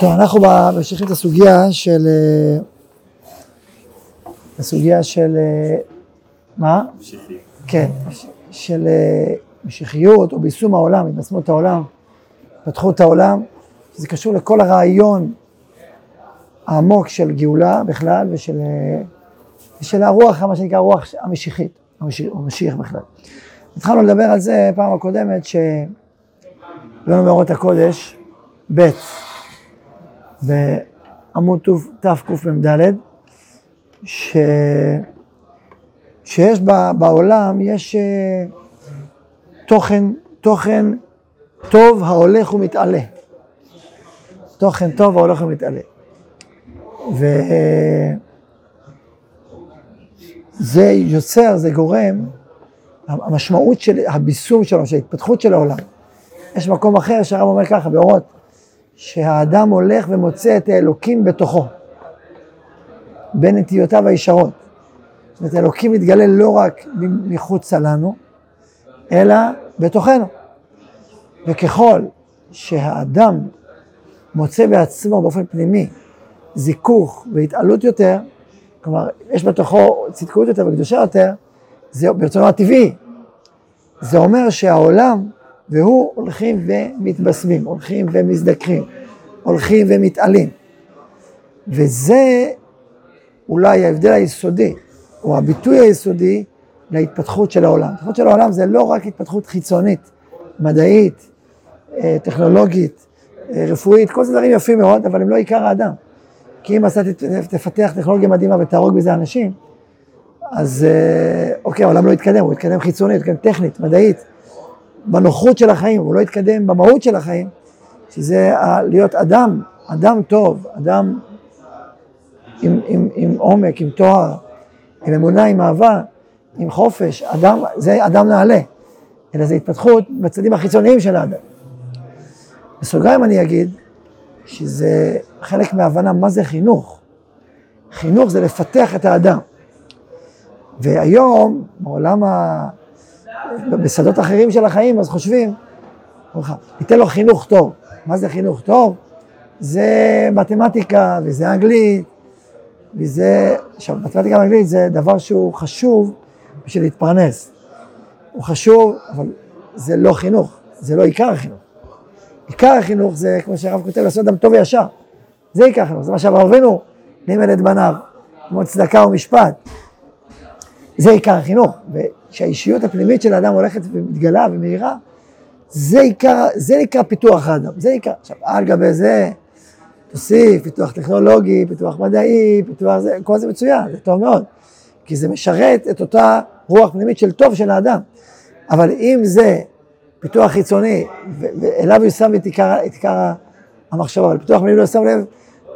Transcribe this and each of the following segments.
טוב, אנחנו ממשיכים את הסוגיה של... אה, הסוגיה של... אה, מה? כן, של אה, משיחיות או ביישום העולם, התבשמות העולם, התפתחות העולם, זה קשור לכל הרעיון העמוק של גאולה בכלל ושל, ושל הרוח, מה שנקרא רוח המשיחית, המשיח, המשיח בכלל. התחלנו לדבר על זה פעם הקודמת, שהבאנו מאורות הקודש, ב' בעמוד תקמ"ד, ש... שיש בעולם, יש אה, תוכן, תוכן טוב ההולך ומתעלה. תוכן טוב ההולך ומתעלה. וזה יוצר, זה גורם, המשמעות של הביסום שלו, של ההתפתחות של העולם. יש מקום אחר שהרב אומר ככה, באורות, שהאדם הולך ומוצא את האלוקים בתוכו, בנטיותיו הישרות. זאת אומרת, אלוקים מתגלה לא רק מחוצה לנו, אלא בתוכנו. וככל שהאדם מוצא בעצמו באופן פנימי זיכוך והתעלות יותר, כלומר, יש בתוכו צדקות יותר וקדושה יותר, זה ברצונו הטבעי. זה אומר שהעולם והוא הולכים ומתבשמים, הולכים ומזדכרים, הולכים ומתעלים. וזה אולי ההבדל היסודי, או הביטוי היסודי להתפתחות של העולם. התפתחות של העולם זה לא רק התפתחות חיצונית, מדעית, אה, טכנולוגית, אה, רפואית, כל זה דברים יפים מאוד, אבל הם לא עיקר האדם. כי אם אתה תפתח טכנולוגיה מדהימה ותהרוג בזה אנשים, אז אה, אוקיי, העולם לא יתקדם, הוא יתקדם חיצונית, הוא יתקדם טכנית, מדעית, בנוחות של החיים, הוא לא יתקדם במהות של החיים, שזה להיות אדם, אדם טוב, אדם עם, עם, עם עומק, עם תואר, עם אמונה, עם אהבה, עם חופש, אדם, זה אדם נעלה, אלא זה התפתחות בצדדים החיצוניים של האדם. בסוגריים אני אגיד שזה חלק מההבנה מה זה חינוך. חינוך זה לפתח את האדם. והיום, בעולם ה... בשדות אחרים של החיים, אז חושבים, ניתן לו חינוך טוב. מה זה חינוך טוב? זה מתמטיקה, וזה אנגלית, וזה, עכשיו, מתמטיקה ואנגלית זה דבר שהוא חשוב בשביל להתפרנס. הוא חשוב, אבל זה לא חינוך, זה לא עיקר החינוך. עיקר החינוך זה, כמו שהרב כותב, לעשות אדם טוב וישר. זה עיקר החינוך, זה מה שאברהם אבינו לימד את בניו, כמו צדקה ומשפט. זה עיקר החינוך, ושהאישיות הפנימית של האדם הולכת ומתגלה ומהירה, זה עיקר, זה עיקר פיתוח האדם, זה עיקר. עכשיו, על גבי זה, תוסיף פיתוח טכנולוגי, פיתוח מדעי, פיתוח זה, כל זה מצוין, זה טוב מאוד, כי זה משרת את אותה רוח פנימית של טוב של האדם. אבל אם זה פיתוח חיצוני, ואליו יושם את עיקר, את עיקר המחשבה, אבל פיתוח פנימי לא שם לב,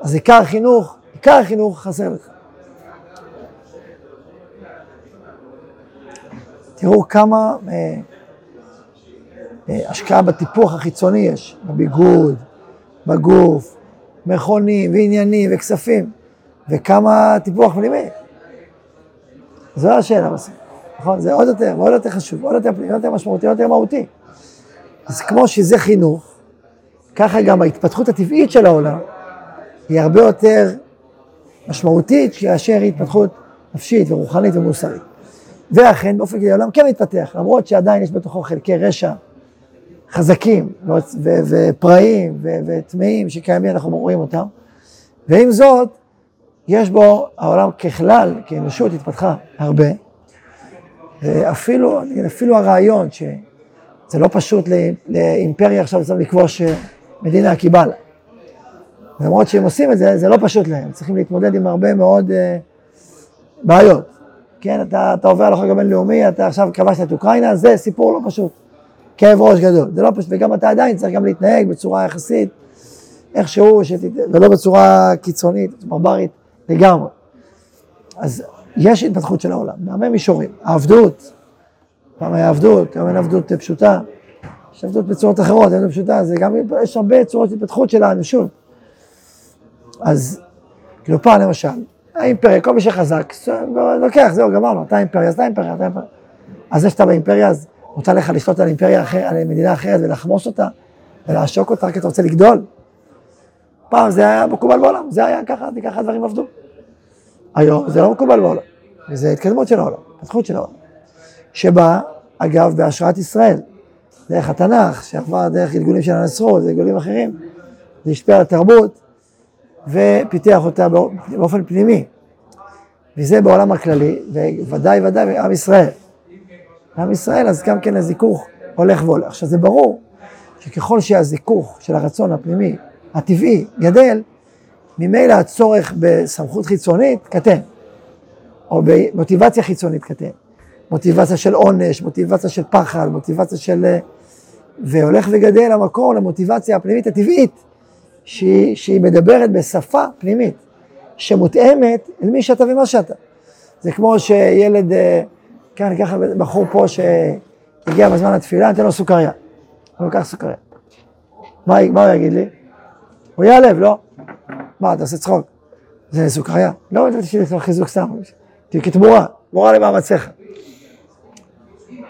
אז עיקר החינוך, עיקר החינוך חסר לך. תראו כמה אה, אה, השקעה בטיפוח החיצוני יש, בביגוד, בגוף, מכונים ועניינים וכספים, וכמה טיפוח פנימי. זו השאלה בסוף, נכון? זה עוד יותר, עוד יותר חשוב, עוד יותר פנימי, יותר משמעותי, עוד יותר מהותי. אז כמו שזה חינוך, ככה גם ההתפתחות הטבעית של העולם היא הרבה יותר משמעותית כאשר היא התפתחות נפשית ורוחנית ומוסרית. ואכן באופן כללי העולם כן מתפתח, למרות שעדיין יש בתוכו חלקי רשע חזקים ופראיים וטמאים שקיימים, אנחנו רואים אותם, ועם זאת, יש בו, העולם ככלל, כאנושות התפתחה הרבה, אפילו, אפילו הרעיון שזה לא פשוט לאימפריה עכשיו לצורך לכבוש מדינה קיבלה. למרות שהם עושים את זה, זה לא פשוט להם, צריכים להתמודד עם הרבה מאוד uh, בעיות. כן, אתה, אתה עובר על החוק הבינלאומי, אתה עכשיו כבשת את אוקראינה, זה סיפור לא פשוט. כאב ראש גדול, זה לא פשוט, וגם אתה עדיין צריך גם להתנהג בצורה יחסית, איכשהו, שתת... ולא בצורה קיצונית, ברברית לגמרי. אז יש התפתחות של העולם, בהרבה מישורים. העבדות, פעם היה עבדות, היום אין עבדות פשוטה, יש עבדות בצורות אחרות, אין פשוטה, זה גם, יש הרבה צורות התפתחות של האנושות. אז, כאילו פעם למשל, האימפריה, כל מי שחזק, לוקח, זהו, גמרנו, אתה אימפריה, אז אתה אימפריה, אתה אימפריה. אז זה שאתה באימפריה, אז רוצה לך לשלוט על אימפריה אחרת, על מדינה אחרת ולחמוש אותה ולעשוק אותה, כי אתה רוצה לגדול. פעם זה היה מקובל בעולם, זה היה ככה, ככה הדברים עבדו. היום זה לא מקובל בעולם, וזה התקדמות של העולם, התפתחות של העולם. שבא, אגב, בהשראת ישראל, דרך התנ"ך, שעבר דרך גלגולים של הנצרות, וגלגולים אחרים, זה השפיע על התרבות, ופיתח אותה באופן פנימי. וזה בעולם הכללי, וודאי ודאי בעם ישראל. בעם ישראל, אז גם כן הזיכוך הולך ועולה. עכשיו זה ברור שככל שהזיכוך של הרצון הפנימי, הטבעי, גדל, ממילא הצורך בסמכות חיצונית קטן, או במוטיבציה חיצונית קטן. מוטיבציה של עונש, מוטיבציה של פחד, מוטיבציה של... והולך וגדל המקור למוטיבציה הפנימית הטבעית, שהיא, שהיא מדברת בשפה פנימית, שמותאמת אל מי שאתה ומה שאתה. זה כמו שילד, אה, כאן ככה בחור פה שהגיע בזמן לתפילה, נותן לו סוכריה. הוא לוקח סוכריה. מה, מה הוא יגיד לי? הוא ייעלב, לא? מה, אתה עושה צחוק? זה סוכריה? לא, זה בשביל חיזוק סתם, כתמורה, תמורה למאמציך.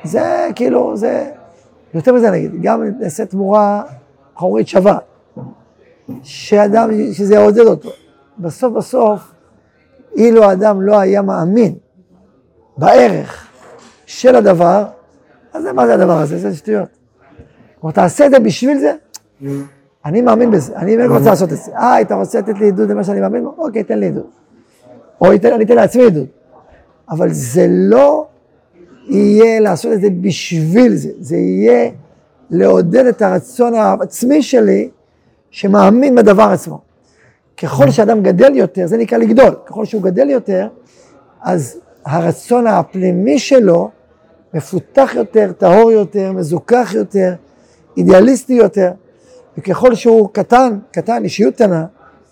זה כאילו, זה, יותר מזה נגיד, גם נעשה תמורה חומרית שווה, שאדם, שזה יעודד אותו. בסוף בסוף, אילו האדם לא היה מאמין בערך של הדבר, אז מה זה הדבר הזה? זה שטויות. כלומר, תעשה את זה בשביל זה, אני מאמין בזה, אני באמת רוצה לעשות את זה. אה, אתה רוצה לתת לי עדות למה שאני מאמין בו? אוקיי, תן לי עדות. או אני אתן לעצמי עדות. אבל זה לא יהיה לעשות את זה בשביל זה, זה יהיה לעודד את הרצון העצמי שלי שמאמין בדבר עצמו. ככל שאדם גדל יותר, זה נקרא לגדול, ככל שהוא גדל יותר, אז הרצון הפנימי שלו מפותח יותר, טהור יותר, מזוכח יותר, אידיאליסטי יותר, וככל שהוא קטן, קטן, אישיות קטנה,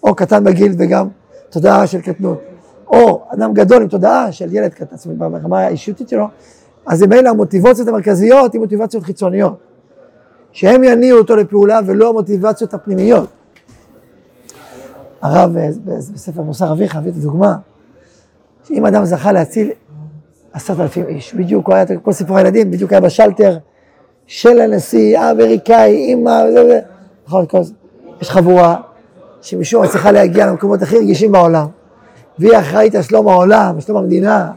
או קטן בגיל וגם תודעה של קטנות, או אדם גדול עם תודעה של ילד קטן, זאת אומרת, ברמה האישיותית שלו, אז ממילא המוטיבציות המרכזיות הן מוטיבציות חיצוניות, שהם יניעו אותו לפעולה ולא המוטיבציות הפנימיות. הרב בספר מוסר אביך הביא את הדוגמה, שאם אדם זכה להציל עשרת אלפים איש, בדיוק, הוא היה, כל סיפור הילדים, בדיוק היה בשלטר של הנשיא האמריקאי, אימא, נכון, יש חבורה שמשום מה צריכה להגיע למקומות הכי רגישים בעולם, והיא אחראית על שלום העולם, שלום המדינה,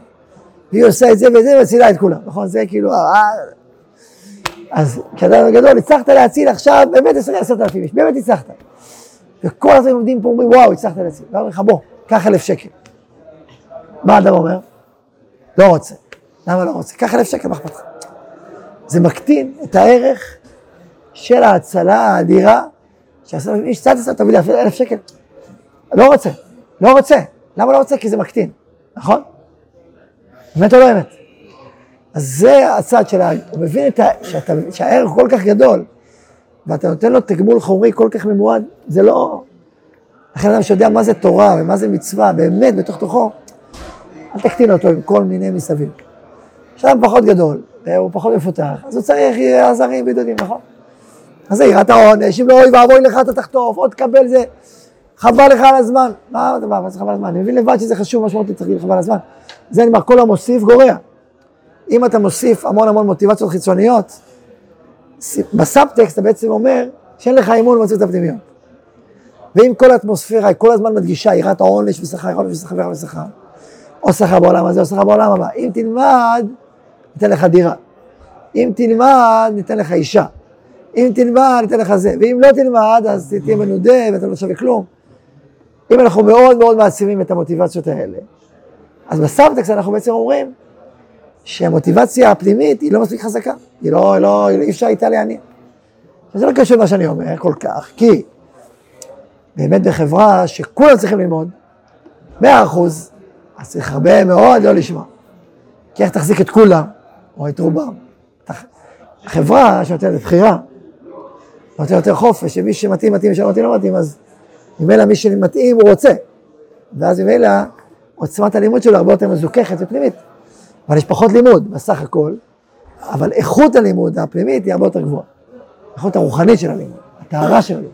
והיא עושה את זה וזה ומצילה את כולם, נכון? זה כאילו... אז כשאדם גדול, הצלחת להציל עכשיו באמת עשרת אלפים איש, באמת הצלחת. וכל הזמן עומדים פה אומרים, וואו, הצלחת להציל. ואומרים לך, בוא, קח אלף שקל. מה אדם אומר? לא רוצה. למה לא רוצה? קח אלף שקל, מה אכפת לך? זה מקטין את הערך של ההצלה האדירה, שעשרת אלפים איש, קצת עשרה, תביא לי אלף שקל. לא רוצה, לא רוצה. למה לא רוצה? כי זה מקטין, נכון? אמת או לא אמת? אז זה הצד של ה... הוא מבין את ה... שאתה... שהערך כל כך גדול, ואתה נותן לו תגמול חומרי כל כך ממועד, זה לא... לכן אדם שיודע מה זה תורה ומה זה מצווה, באמת, בתוך תוכו, אל תקטין אותו עם כל מיני מסביב. כשאדם פחות גדול, הוא פחות מפותח, אז הוא צריך עזרים בידודים, נכון? אז זה יראת העונש, אם לא אוי ואבוי לך אתה תחטוף, עוד תקבל זה, חבל לך על הזמן. מה מה זה חבל על הזמן? אני מבין לבד שזה חשוב משמעותית, צריך חבל על הזמן. זה אני אומר, כל המוסיף גורע. אם אתה מוסיף המון המון מוטיבציות חיצוניות, בסאבטקסט אתה בעצם אומר שאין לך אמון במוטיבציות הפנימיות. ואם כל האטמוספירה היא כל הזמן מדגישה יראת העונש ושכר, עונש ושכר ושכר, או שכר בעולם הזה או שכר בעולם הבא, אם תלמד, ניתן לך דירה. אם תלמד, ניתן לך אישה. אם תלמד, ניתן לך זה. ואם לא תלמד, אז תהיה מנודה ואתה לא שווה כלום. אם אנחנו מאוד מאוד מעצימים את המוטיבציות האלה, אז בסאבטקסט אנחנו בעצם אומרים שהמוטיבציה הפנימית היא לא מספיק חזקה, היא לא, לא, אי אפשר איתה להניע. זה לא קשור למה שאני אומר כל כך, כי באמת בחברה שכולם צריכים ללמוד, מאה אחוז, אז צריך הרבה מאוד לא לשמוע. כי איך תחזיק את כולם, או את רובם? חברה שנותנת בחירה, נותנת יותר חופש, שמי שמתאים מתאים, מי שלא מתאים לא מתאים, אז ממילא מי שמתאים הוא רוצה. ואז ממילא עוצמת הלימוד שלו הרבה יותר מזוככת ופנימית. אבל יש פחות לימוד בסך הכל, אבל איכות הלימוד הפנימית היא הרבה יותר גבוהה. איכות הרוחנית של הלימוד, הטהרה של הלימוד.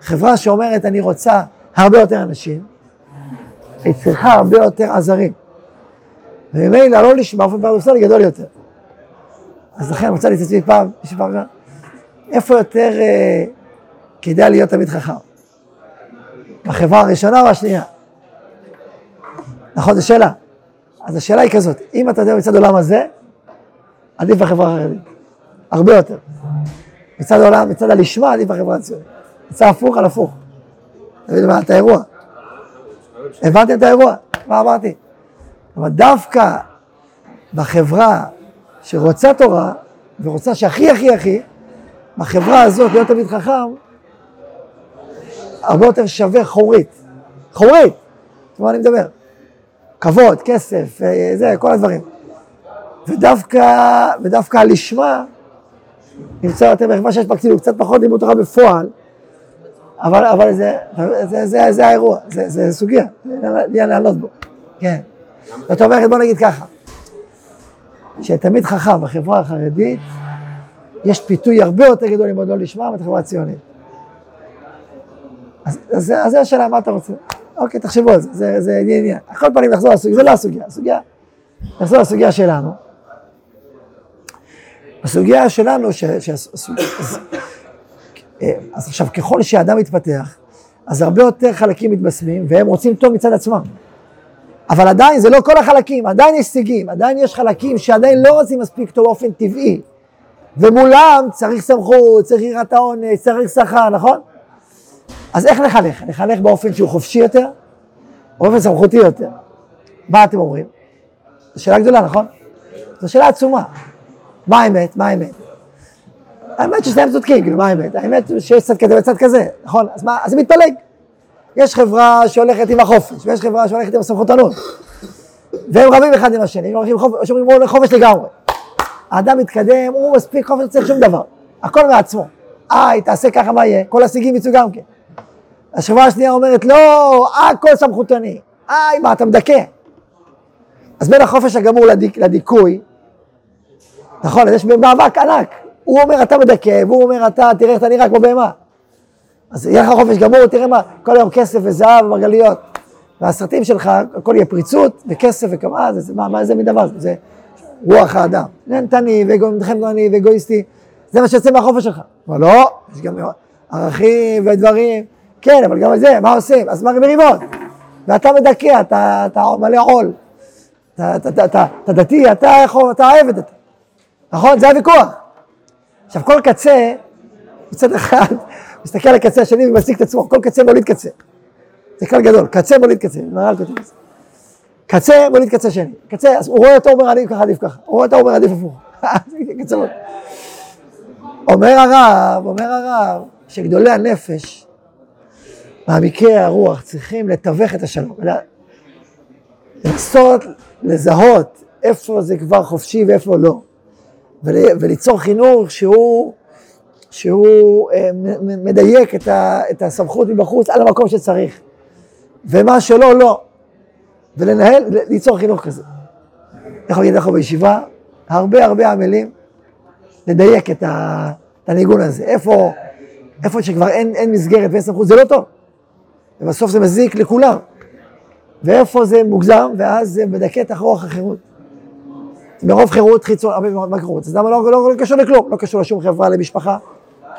חברה שאומרת אני רוצה הרבה יותר אנשים, היא צריכה הרבה יותר עזרים. וממילא לא לשמה באופן פרדוקסלי גדול יותר. אז לכן אני רוצה להתעצמי פעם, פעם, איפה יותר אה, כדאי להיות תמיד חכם? בחברה הראשונה או השנייה? נכון, זו שאלה. אז השאלה היא כזאת, אם אתה יודע מצד העולם הזה, עדיף בחברה החרדית. הרבה יותר. מצד העולם, מצד הלשמה, עדיף בחברה הציונית. מצד הפוך על הפוך. אתה מבין את האירוע? הבנתם את האירוע? מה אמרתי? אבל דווקא בחברה שרוצה תורה, ורוצה שהכי הכי הכי, בחברה הזאת להיות תמיד חכם, הרבה יותר שווה חורית. חורית! מה אני מדבר? כבוד, כסף, אה, זה, כל הדברים. ודווקא, ודווקא הלשמה נמצא יותר מחברה שיש בה כאילו קצת פחות לימוד תורה בפועל, אבל, אבל זה, זה, זה, זה, זה האירוע, זה, זה סוגיה, לי לענות בו, כן. זאת אומרת, בוא נגיד ככה, שתמיד חכם בחברה החרדית, יש פיתוי הרבה יותר גדול ללמוד לא לשמה בחברה הציונית. אז, אז, אז זה השאלה, מה אתה רוצה? אוקיי, תחשבו על זה, זה, זה עניין. על כל פנים, נחזור לסוגיה, זה לא הסוגיה, הסוגיה, נחזור לסוגיה שלנו. הסוגיה שלנו, ש, ש, ש, אז, אז עכשיו, ככל שאדם מתפתח, אז הרבה יותר חלקים מתבשמים, והם רוצים טוב מצד עצמם. אבל עדיין זה לא כל החלקים, עדיין יש סיגים, עדיין יש חלקים שעדיין לא רוצים מספיק טוב באופן טבעי. ומולם צריך סמכות, צריך יראת העונש, צריך שכר, נכון? אז איך לחנך? לחנך באופן שהוא חופשי יותר, או באופן סמכותי יותר? מה אתם אומרים? זו שאלה גדולה, נכון? זו שאלה עצומה. מה האמת? מה האמת? האמת ששניהם צודקים, כאילו, מה האמת? האמת שיש צד כזה וצד כזה, נכון? אז מה? אז זה מתפלג. יש חברה שהולכת עם החופש, ויש חברה שהולכת עם הסמכותנות. והם רבים אחד עם השני, חופש, אומרים חופש לגמרי. האדם מתקדם, הוא מספיק חופש, לא צריך שום דבר. הכל מעצמו. איי, תעשה ככה, מה יהיה? כל השיגים יצאו גם כן. השכבה השנייה אומרת, לא, הכל סמכותני. איי, מה, אתה מדכא. אז בין החופש הגמור לדיק, לדיכוי, נכון, אז יש מאבק ענק. הוא אומר, אתה מדכא, והוא אומר, אתה, תראה איך אתה נראה כמו בהמה. אז יהיה לך חופש גמור, תראה מה, כל היום כסף וזהב ומרגליות. והסרטים שלך, הכל יהיה פריצות וכסף וכמה, זה, מה, מה איזה מין דבר זה? זה רוח האדם. נהנתני ואגואיסטי, זה מה שיוצא מהחופש שלך. אבל לא, יש גם ערכים ודברים, כן, אבל גם זה, מה עושים? אז מה מריבות? ואתה מדכא, אתה, אתה מלא עול. אתה, אתה, אתה, אתה, אתה דתי, אתה יכול, אתה עבד אתה. נכון? זה הוויכוח. עכשיו, כל קצה, מצד אחד, מסתכל על הקצה השני ומסיק את עצמו, כל קצה מוליד קצה. זה כלל גדול, קצה מוליד קצה, מר"ל כותב את זה. קצה מוליד קצה שני. קצה, אז הוא רואה אותו אומר עדיף ככה, עדיף ככה. הוא רואה אותו אומר עדיף הפוך. אומר הרב, אומר הרב, שגדולי הנפש, מעמיקי הרוח, צריכים לתווך את השלום. לנסות לזהות איפה זה כבר חופשי ואיפה לא. וליצור חינוך שהוא, שהוא אה, מדייק את, ה, את הסמכות מבחוץ על המקום שצריך. ומה שלא, לא. ולנהל, ליצור חינוך כזה. איך להגיד אנחנו בישיבה? הרבה הרבה עמלים לדייק את, ה, את הניגון הזה. איפה, איפה שכבר אין, אין מסגרת ואין סמכות, זה לא טוב. ובסוף זה מזיק לכולם. ואיפה זה מוגזם, ואז זה מדכא את רוח החירות. מרוב חירות חיצונית, הרבה מאוד מה חירות? אז למה לא, לא, לא קשור לכלום? לא קשור לשום חברה, למשפחה.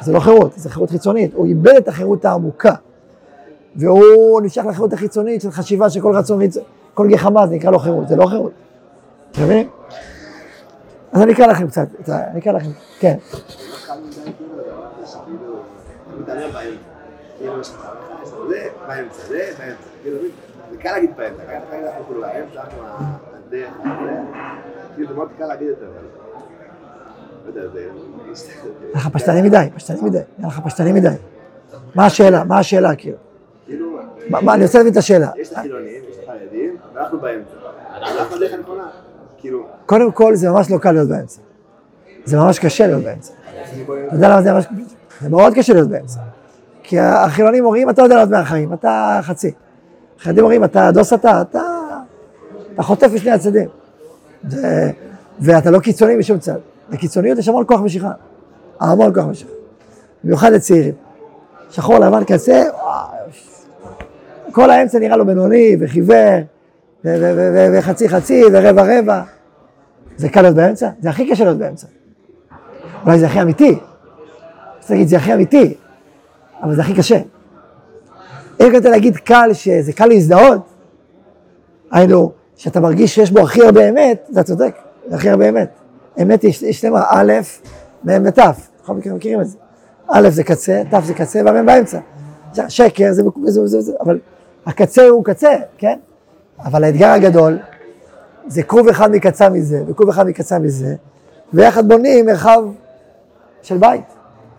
זה לא חירות, זה חירות חיצונית. הוא איבד את החירות העמוקה. והוא נמשך לחירות החיצונית של חשיבה שכל רצון, כל גחמה זה נקרא לו חירות, זה לא חירות. אתה מבין? אז אני אקרא לכם קצת, אני אקרא לכם, כן. זה קל להגיד באמצע, קל להגיד אנחנו באמצע, אנחנו הדרך, כאילו מאוד קל להגיד את זה. לא יודע, לך פשטני מדי, פשטני מדי, לך פשטני מדי. מה השאלה? מה השאלה כאילו? מה, אני רוצה להבין את השאלה. יש את החילונים, יש את החרדים, ואנחנו באמצע. אנחנו בדרך הנכונה. כאילו... קודם כל, זה ממש לא קל להיות באמצע. זה ממש קשה להיות באמצע. אתה יודע למה זה ממש... זה מאוד קשה להיות באמצע. כי החילונים אומרים, אתה לא יודע להיות מהחיים, אתה חצי. החרדים אומרים, אתה דוס אתה, אתה, אתה חוטף משני הצדדים. זה, ואתה לא קיצוני משום צד. לקיצוניות יש המון כוח משיכה. המון כוח משיכה. במיוחד לצעירים. שחור לבן כזה, כל האמצע נראה לו בינוני וחיוור, וחצי חצי ורבע רבע. זה קל להיות באמצע? זה הכי קשה להיות באמצע. אולי זה הכי אמיתי. צריך להגיד, זה הכי אמיתי, אבל זה הכי קשה. אם אתה להגיד קל, שזה קל להזדהות, היינו, שאתה מרגיש שיש בו הכי הרבה אמת, אתה צודק, זה הכי הרבה אמת. אמת יש יש למה, א', מ' ות', בכל מקרה מכירים את זה. א' זה קצה, ת' זה קצה והמ' באמצע. שקר זה זה זה זה, אבל הקצה הוא קצה, כן? אבל האתגר הגדול זה כרוב אחד מקצה מזה וכרוב אחד מקצה מזה, ויחד בונים מרחב של בית.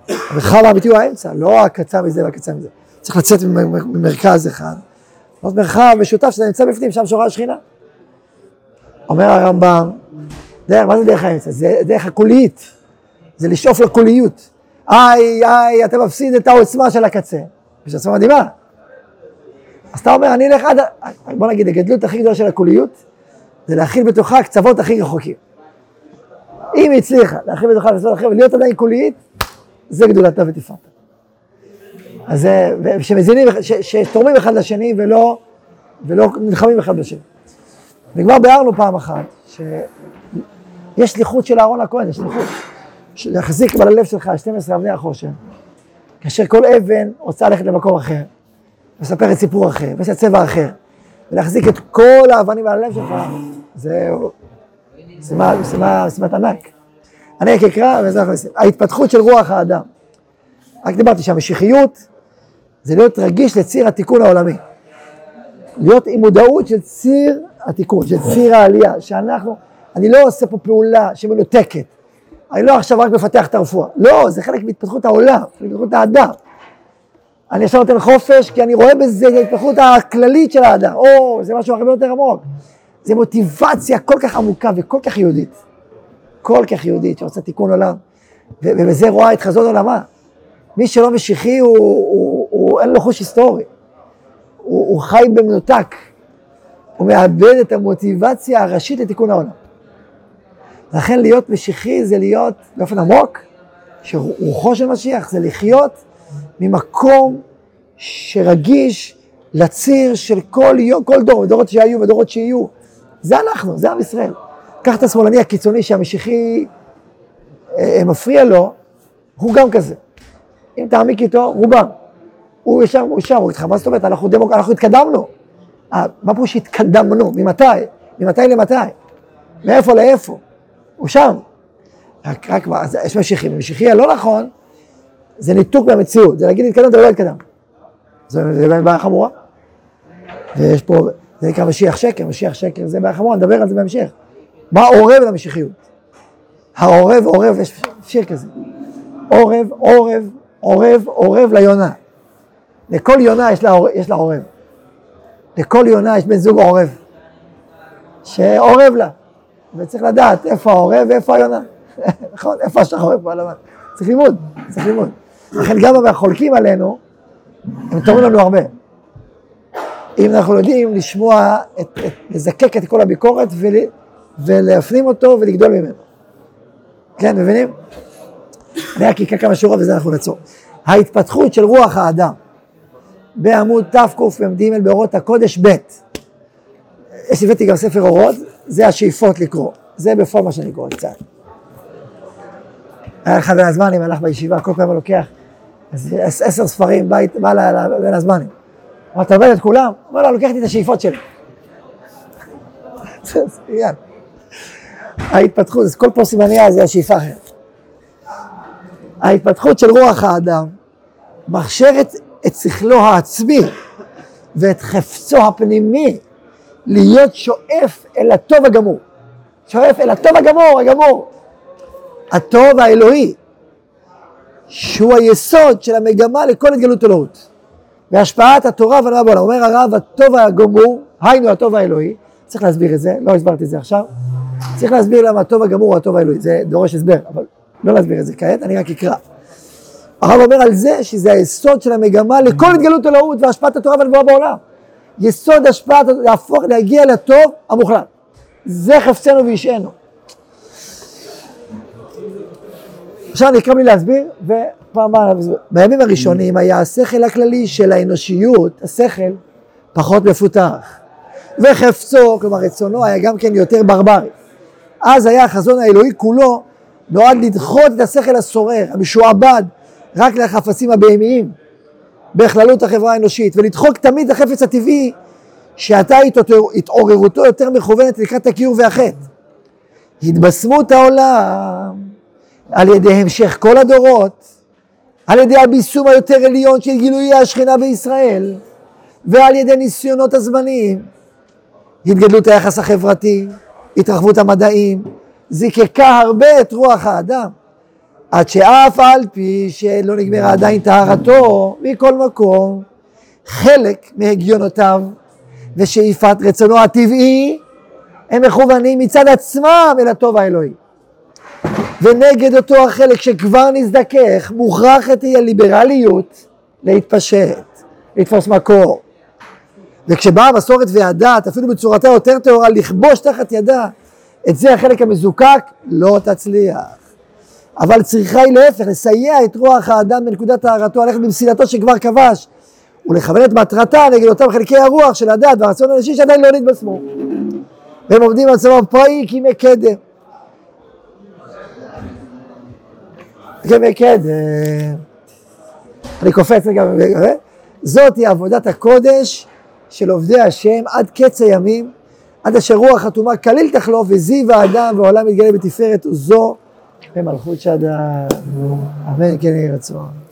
המרחב האמיתי הוא האמצע, לא הקצה מזה והקצה מזה. צריך לצאת ממרכז אחד, עוד מרחב משותף שזה נמצא בפנים, שם שורה השכינה. אומר הרמב"ם, מה זה דרך האמצע? זה דרך הקוליות, זה לשאוף לקוליות. איי, איי, אתה מפסיד את העוצמה של הקצה. יש עצמה מדהימה. אז אתה אומר, אני אלך עד, בוא נגיד, הגדלות הכי גדולה של הקוליות, זה להכיל בתוכה קצוות הכי רחוקים. אם היא הצליחה להכיל בתוכה קצוות הכי ולהיות עדיין קולית, זה גדולתה ותפארתה. אז שמזינים, שתורמים אחד לשני ולא, ולא נלחמים אחד בשני. וכבר ביארנו פעם אחת, שיש שליחות של אהרון הכהן, יש שליחות. להחזיק על הלב שלך 12 אבני החושן, כאשר כל אבן רוצה ללכת למקום אחר, מספר את סיפור אחר, ויש לה צבע אחר, ולהחזיק את כל האבנים על הלב שלך, זה משימת ענק. אני רק אקרא, וזה אנחנו נשים. ההתפתחות של רוח האדם. רק דיברתי שהמשיחיות זה להיות רגיש לציר התיקון העולמי. להיות עם מודעות של ציר התיקון, של ציר העלייה, שאנחנו, אני לא עושה פה פעולה שמנותקת. אני לא עכשיו רק מפתח את הרפואה. לא, זה חלק מהתפתחות העולם, חלק מהתפתחות האדם. אני עכשיו נותן חופש, כי אני רואה בזה את ההתפתחות הכללית של האדם. או, זה משהו הרבה יותר עמוק. זה מוטיבציה כל כך עמוקה וכל כך יהודית. כל כך יהודית, שרוצה תיקון עולם. ובזה רואה את חזון עולמה. מי שלא משיחי, הוא, הוא, הוא, אין לו חוש היסטורי. הוא, הוא חי במנותק. הוא מאבד את המוטיבציה הראשית לתיקון העולם. לכן להיות משיחי זה להיות באופן עמוק, שרוחו של משיח זה לחיות ממקום שרגיש לציר של כל יום, כל דור, דורות שהיו ודורות שיהיו. זה אנחנו, זה עם ישראל. קח את השמאלני הקיצוני שהמשיחי אה, אה, מפריע לו, הוא גם כזה. אם תעמיק איתו, רובם. הוא ישר, הוא ישר, הוא איתך, מה זאת אומרת? אנחנו דמוק, אנחנו התקדמנו. אה, מה פה שהתקדמנו? ממתי? ממתי למתי? מאיפה לאיפה? הוא שם. רק, רק מה, יש משיחי, ומשיחי הלא נכון, זה ניתוק מהמציאות, זה להגיד התקדם, אתה לא התקדם. זה בעיה חמורה. ויש פה, זה נקרא משיח שקר, משיח שקר זה בעיה חמורה, נדבר על זה בהמשך. מה עורב למשיחיות? העורב, עורב, יש שיר כזה. עורב, עורב, עורב, עורב ליונה. לכל יונה יש לה, יש לה עורב. לכל יונה יש בן זוג עורב. שעורב לה. וצריך לדעת איפה העורב ואיפה היונה. נכון? איפה השחור, איפה הלבן. צריך לימוד, צריך לימוד. לכן גם החולקים עלינו, הם תורמים לנו הרבה. אם אנחנו יודעים לשמוע, את, את, לזקק את כל הביקורת ול, ולהפנים אותו ולגדול ממנו. כן, מבינים? אני רק אקרא כמה שורות וזה אנחנו נעצור. ההתפתחות של רוח האדם בעמוד תקמ"ג באורות הקודש ב'. הבאתי גם ספר אורות, זה השאיפות לקרוא. זה בפועל מה שאני קורא קצת. היה לך בין הזמנים, הלך בישיבה, כל פעם לוקח עשר ספרים, בית, בא בין הזמנים. אמר, אתה עובד את כולם? אמר לו, לוקח לי את השאיפות שלי. ההתפתחות, כל פה סימניה זה השאיפה אחרת. ההתפתחות של רוח האדם מכשרת את שכלו העצמי ואת חפצו הפנימי להיות שואף אל הטוב הגמור. שואף אל הטוב הגמור, הגמור. הטוב האלוהי, שהוא היסוד של המגמה לכל התגלות אלוהות. והשפעת התורה והנאה בעולם. אומר הרב, הטוב הגמור, היינו הטוב האלוהי, צריך להסביר את זה, לא הסברתי את זה עכשיו, צריך להסביר למה הטוב הגמור הוא הטוב האלוהי, זה דורש הסבר, אבל לא להסביר את זה כעת, אני רק אקרא. הרב אומר על זה שזה היסוד של המגמה לכל התגלות אלוהות והשפעת התורה והנבואה בעולם. יסוד השפעת, להפוך, להגיע לטוב המוחלט. זה חפצנו וישענו. עכשיו אני אקרא לי להסביר, ופעם בימים הראשונים היה השכל הכללי של האנושיות, השכל, פחות מפותח. וחפצו, כלומר רצונו, היה גם כן יותר ברברי. אז היה החזון האלוהי כולו נועד לדחות את השכל הסורר, המשועבד, רק לחפצים הבהמיים, בכללות החברה האנושית, ולדחוק תמיד את החפץ הטבעי שעתה התעורר- התעוררותו יותר מכוונת לקראת הכיעור והחטא. התבשמות העולם על ידי המשך כל הדורות, על ידי הביסום היותר עליון של גילויי השכינה בישראל, ועל ידי ניסיונות הזמניים, התגדלות היחס החברתי, התרחבות המדעים, זיקקה הרבה את רוח האדם, עד שאף על פי שלא נגמרה עדיין טהרתו, מכל מקום, חלק מהגיונותיו ושאיפת רצונו הטבעי הם מכוונים מצד עצמם אל הטוב האלוהי. ונגד אותו החלק שכבר נזדכך, מוכרחת היא הליברליות להתפשט, לתפוס מקור. וכשבאה המסורת והדת, אפילו בצורתה יותר טהורה, לכבוש תחת ידה, את זה החלק המזוקק, לא תצליח. אבל צריכה היא להפך, לסייע את רוח האדם בנקודת טהרתו, ללכת במסילתו שכבר כבש, ולכוון את מטרתה נגד אותם חלקי הרוח של הדת והרצון האנושי שעדיין לא נתבשמו. והם עומדים על עצמם פראי כימי קדם. כימי קדם. אני קופץ רגע, זאתי עבודת הקודש של עובדי השם עד קץ הימים, עד אשר רוח חתומה כליל תחלוף וזיו האדם ועולם יתגלה בתפארת וזו במלכות שדה. אמן כן יהי רצון.